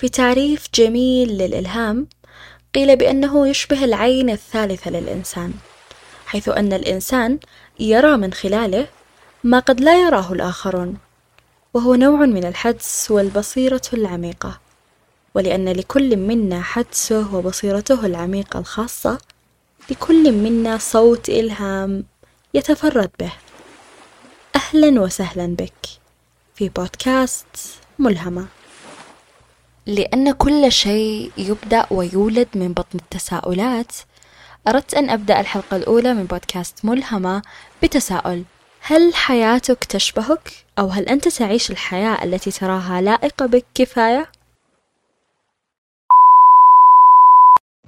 في تعريف جميل للإلهام قيل بأنه يشبه العين الثالثة للإنسان حيث أن الإنسان يرى من خلاله ما قد لا يراه الآخرون وهو نوع من الحدس والبصيرة العميقة. ولأن لكل منا حدسه وبصيرته العميقة الخاصة لكل منا صوت إلهام يتفرد به. أهلا وسهلا بك في بودكاست ملهمة. لأن كل شيء يبدأ ويولد من بطن التساؤلات أردت أن أبدأ الحلقة الأولى من بودكاست ملهمة بتساؤل هل حياتك تشبهك؟ أو هل أنت تعيش الحياة التي تراها لائقة بك كفاية؟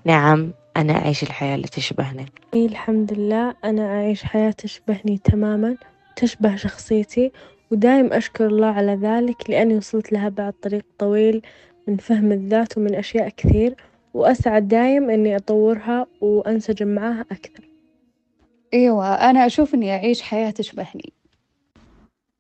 نعم أنا أعيش الحياة التي تشبهني الحمد لله أنا أعيش حياة تشبهني تماما تشبه شخصيتي ودايم أشكر الله على ذلك لأني وصلت لها بعد طريق طويل من فهم الذات ومن أشياء كثير وأسعد دايم إني أطورها وأنسجم معاها أكثر. أيوة أنا أشوف إني أعيش حياة تشبهني.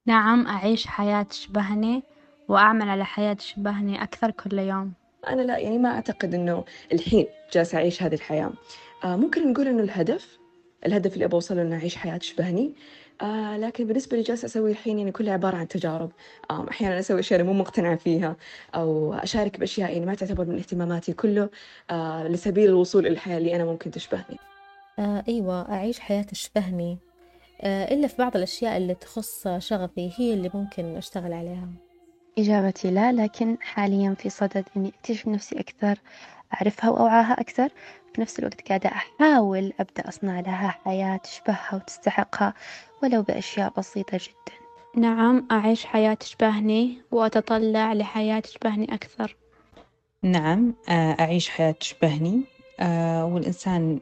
نعم أعيش حياة تشبهني وأعمل على حياة تشبهني أكثر كل يوم. أنا لا يعني ما أعتقد إنه الحين جالسة أعيش هذه الحياة. آه ممكن نقول إنه الهدف الهدف اللي أبغى أوصله إنه أعيش حياة تشبهني آه لكن بالنسبة لي جالسة أسوي الحين يعني كلها عبارة عن تجارب. آه أحيانا أسوي أشياء أنا مو مقتنعة فيها أو أشارك بأشياء يعني ما تعتبر من اهتماماتي كله آه لسبيل الوصول إلى الحياة اللي أنا ممكن تشبهني. آه أيوة أعيش حياة تشبهني. آه إلا في بعض الأشياء اللي تخص شغفي هي اللي ممكن أشتغل عليها. إجابتي لا لكن حاليا في صدد إني أكتشف نفسي أكثر. أعرفها وأوعاها أكثر. في نفس الوقت قاعدة أحاول أبدأ أصنع لها حياة تشبهها وتستحقها ولو بأشياء بسيطة جدا. نعم أعيش حياة تشبهني وأتطلع لحياة تشبهني أكثر. نعم أعيش حياة تشبهني. والإنسان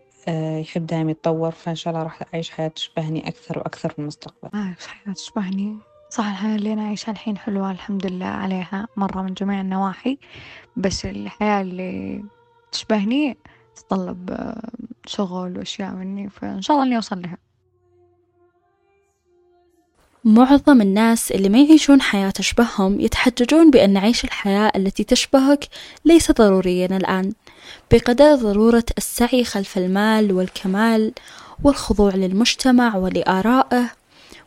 يحب دائما يتطور فإن شاء الله راح أعيش حياة تشبهني أكثر وأكثر في المستقبل. أعيش حياة تشبهني. صح الحياة اللي أنا أعيشها الحين حلوة الحمد لله عليها. مرة من جميع النواحي بس الحياة اللي تشبهني تتطلب شغل وأشياء مني فإن شاء الله إني أوصل لها. معظم الناس اللي ما يعيشون حياة تشبههم يتحججون بأن عيش الحياة التي تشبهك ليس ضروريا الآن بقدر ضرورة السعي خلف المال والكمال والخضوع للمجتمع ولآرائه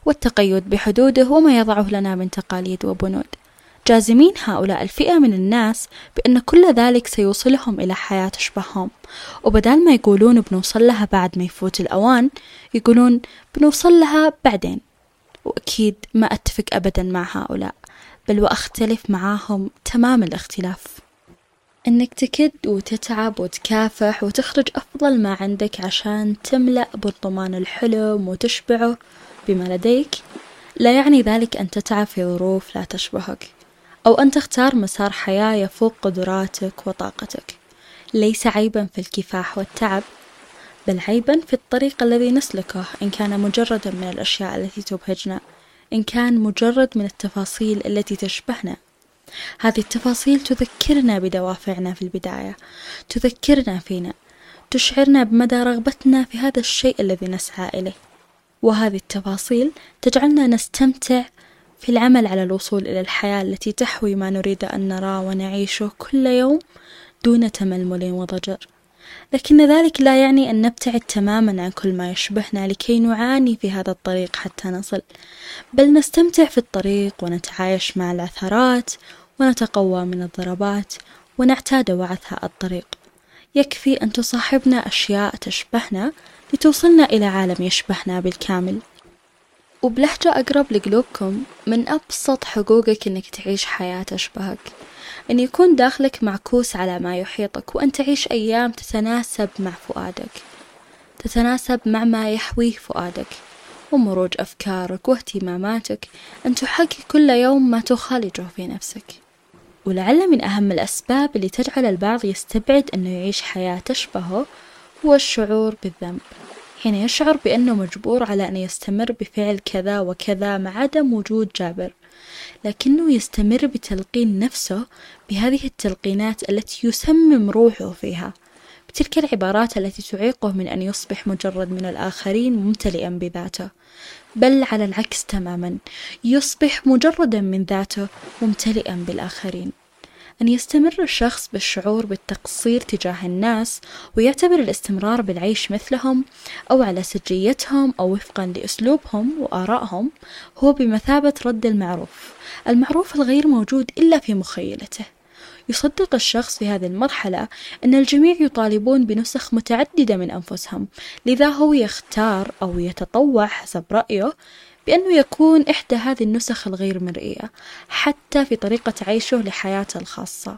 والتقيد بحدوده وما يضعه لنا من تقاليد وبنود. جازمين هؤلاء الفئة من الناس بأن كل ذلك سيوصلهم إلى حياة تشبههم وبدال ما يقولون بنوصل لها بعد ما يفوت الأوان يقولون بنوصل لها بعدين. وأكيد ما أتفق أبدا مع هؤلاء بل وأختلف معاهم تمام الاختلاف. إنك تكد وتتعب وتكافح وتخرج أفضل ما عندك عشان تملأ برطمان الحلم وتشبعه بما لديك لا يعني ذلك أن تتعب في ظروف لا تشبهك. أو أن تختار مسار حياة يفوق قدراتك وطاقتك. ليس عيبا في الكفاح والتعب بل عيبا في الطريق الذي نسلكه إن كان مجردا من الأشياء التي تبهجنا إن كان مجرد من التفاصيل التي تشبهنا. هذه التفاصيل تذكرنا بدوافعنا في البداية تذكرنا فينا تشعرنا بمدى رغبتنا في هذا الشيء الذي نسعى إليه. وهذه التفاصيل تجعلنا نستمتع في العمل على الوصول إلى الحياة التي تحوي ما نريد أن نراه ونعيشه كل يوم دون تململ وضجر. لكن ذلك لا يعني أن نبتعد تماما عن كل ما يشبهنا لكي نعاني في هذا الطريق حتى نصل. بل نستمتع في الطريق ونتعايش مع العثرات ونتقوى من الضربات ونعتاد وعثاء الطريق. يكفي أن تصاحبنا أشياء تشبهنا لتوصلنا إلى عالم يشبهنا بالكامل. وبلهجة أقرب لقلوبكم من أبسط حقوقك أنك تعيش حياة تشبهك أن يكون داخلك معكوس على ما يحيطك وأن تعيش أيام تتناسب مع فؤادك. تتناسب مع ما يحويه فؤادك ومروج أفكارك واهتماماتك. أن تحقق كل يوم ما تخالجه في نفسك. ولعل من أهم الأسباب اللي تجعل البعض يستبعد أنه يعيش حياة تشبهه هو الشعور بالذنب. حين يشعر بأنه مجبور على أن يستمر بفعل كذا وكذا مع عدم وجود جابر لكنه يستمر بتلقين نفسه بهذه التلقينات التي يسمم روحه فيها بتلك العبارات التي تعيقه من أن يصبح مجرد من الآخرين ممتلئا بذاته بل على العكس تماما يصبح مجردا من ذاته ممتلئا بالآخرين. أن يستمر الشخص بالشعور بالتقصير تجاه الناس ويعتبر الاستمرار بالعيش مثلهم أو على سجيتهم أو وفقا لأسلوبهم وآرائهم هو بمثابة رد المعروف. المعروف الغير موجود إلا في مخيلته. يصدق الشخص في هذه المرحلة أن الجميع يطالبون بنسخ متعددة من أنفسهم لذا هو يختار أو يتطوع حسب رأيه بأنه يكون إحدى هذه النسخ الغير مرئية حتى في طريقة عيشه لحياته الخاصة.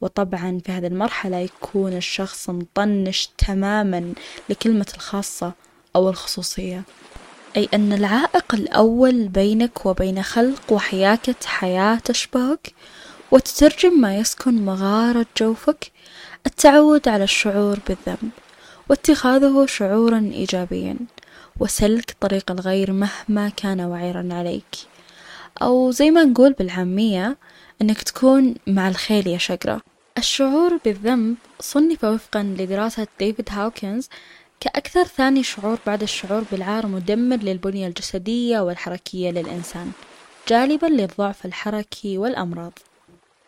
وطبعا في هذه المرحلة يكون الشخص مطنش تماما لكلمة الخاصة أو الخصوصية. أي أن العائق الأول بينك وبين خلق وحياكة حياة تشبهك وتترجم ما يسكن مغارة جوفك التعود على الشعور بالذنب واتخاذه شعورا إيجابيا. وسلك طريق الغير مهما كان وعيرا عليك. أو زي ما نقول بالعامية أنك تكون مع الخيل يا شقرة. الشعور بالذنب صنف وفقا لدراسة ديفيد هاوكنز كأكثر ثاني شعور بعد الشعور بالعار مدمر للبنية الجسدية والحركية للإنسان جالبا للضعف الحركي والأمراض.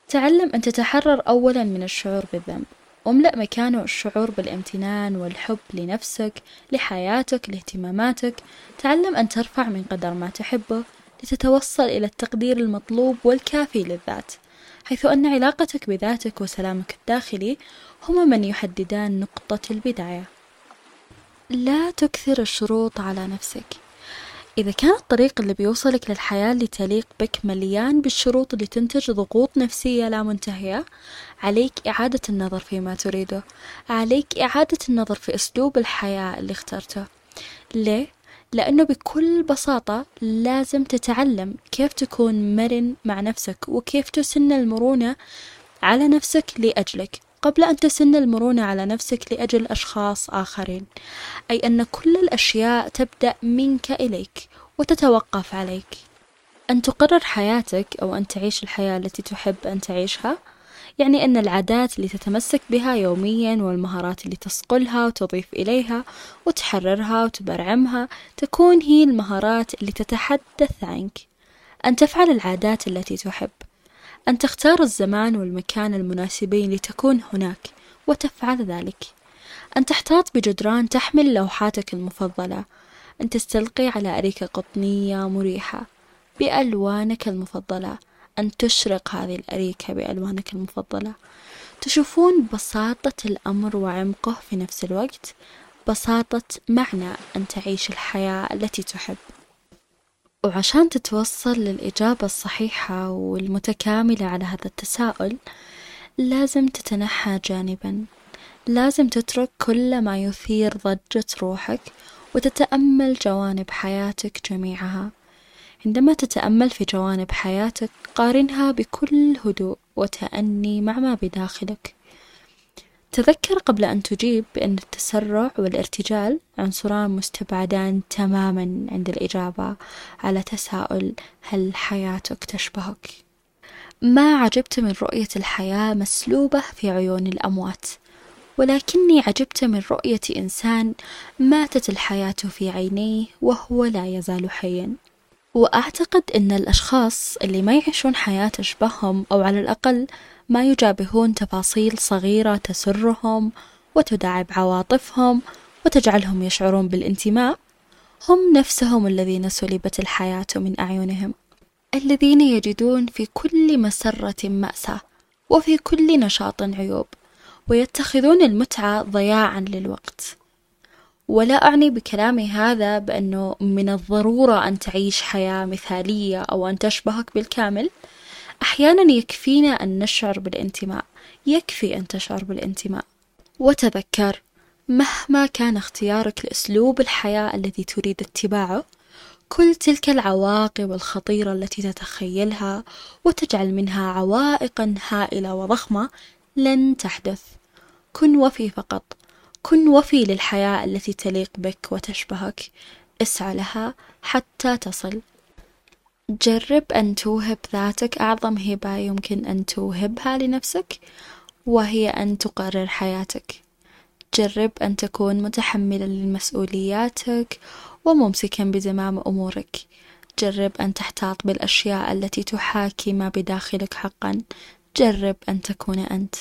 تعلم أن تتحرر أولا من الشعور بالذنب. واملأ مكانه الشعور بالامتنان والحب لنفسك لحياتك لاهتماماتك. تعلم أن ترفع من قدر ما تحبه لتتوصل إلى التقدير المطلوب والكافي للذات حيث أن علاقتك بذاتك وسلامك الداخلي هما من يحددان نقطة البداية. لا تكثر الشروط على نفسك. إذا كان الطريق اللي بيوصلك للحياة اللي تليق بك مليان بالشروط اللي تنتج ضغوط نفسية لا منتهية عليك إعادة النظر فيما تريده. عليك إعادة النظر في أسلوب الحياة اللي اخترته. ليه؟ لأنه بكل بساطة لازم تتعلم كيف تكون مرن مع نفسك وكيف تسن المرونة على نفسك لأجلك. قبل أن تسن المرونة على نفسك لأجل أشخاص آخرين أي أن كل الأشياء تبدأ منك إليك وتتوقف عليك. أن تقرر حياتك أو أن تعيش الحياة التي تحب أن تعيشها يعني أن العادات اللي تتمسك بها يوميا والمهارات اللي تصقلها وتضيف إليها وتحررها وتبرعمها تكون هي المهارات اللي تتحدث عنك. أن تفعل العادات التي تحب. أن تختار الزمان والمكان المناسبين لتكون هناك وتفعل ذلك. أن تحتاط بجدران تحمل لوحاتك المفضلة. أن تستلقي على أريكة قطنية مريحة بألوانك المفضلة. أن تشرق هذه الأريكة بألوانك المفضلة. تشوفون بساطة الأمر وعمقه في نفس الوقت. بساطة معنى أن تعيش الحياة التي تحب. وعشان تتوصل للإجابة الصحيحة والمتكاملة على هذا التساؤل لازم تتنحى جانبا. لازم تترك كل ما يثير ضجة روحك وتتأمل جوانب حياتك جميعها. عندما تتأمل في جوانب حياتك قارنها بكل هدوء وتأني مع ما بداخلك. تذكر قبل أن تجيب بأن التسرع والارتجال عنصران مستبعدان تماما عند الإجابة على تساؤل هل حياتك تشبهك؟ ما عجبت من رؤية الحياة مسلوبة في عيون الأموات ولكني عجبت من رؤية إنسان ماتت الحياة في عينيه وهو لا يزال حيا وأعتقد أن الأشخاص اللي ما يعيشون حياة تشبههم أو على الأقل ما يجابهون تفاصيل صغيرة تسرهم وتداعب عواطفهم وتجعلهم يشعرون بالانتماء هم نفسهم الذين سلبت الحياة من أعينهم. الذين يجدون في كل مسرة مأساة وفي كل نشاط عيوب ويتخذون المتعة ضياعا للوقت. ولا أعني بكلامي هذا بأنه من الضرورة أن تعيش حياة مثالية أو أن تشبهك بالكامل. أحيانا يكفينا أن نشعر بالانتماء. يكفي أن تشعر بالانتماء. وتذكر مهما كان اختيارك لأسلوب الحياة الذي تريد اتباعه كل تلك العواقب الخطيرة التي تتخيلها وتجعل منها عوائقا هائلة وضخمة لن تحدث. كن وفي فقط. كن وفي للحياة التي تليق بك وتشبهك. اسعى لها حتى تصل. جرب أن توهب ذاتك. أعظم هبة يمكن أن توهبها لنفسك وهي أن تقرر حياتك. جرب أن تكون متحملا لمسؤولياتك وممسكا بزمام أمورك. جرب أن تحتاط بالأشياء التي تحاكي ما بداخلك حقا. جرب أن تكون أنت.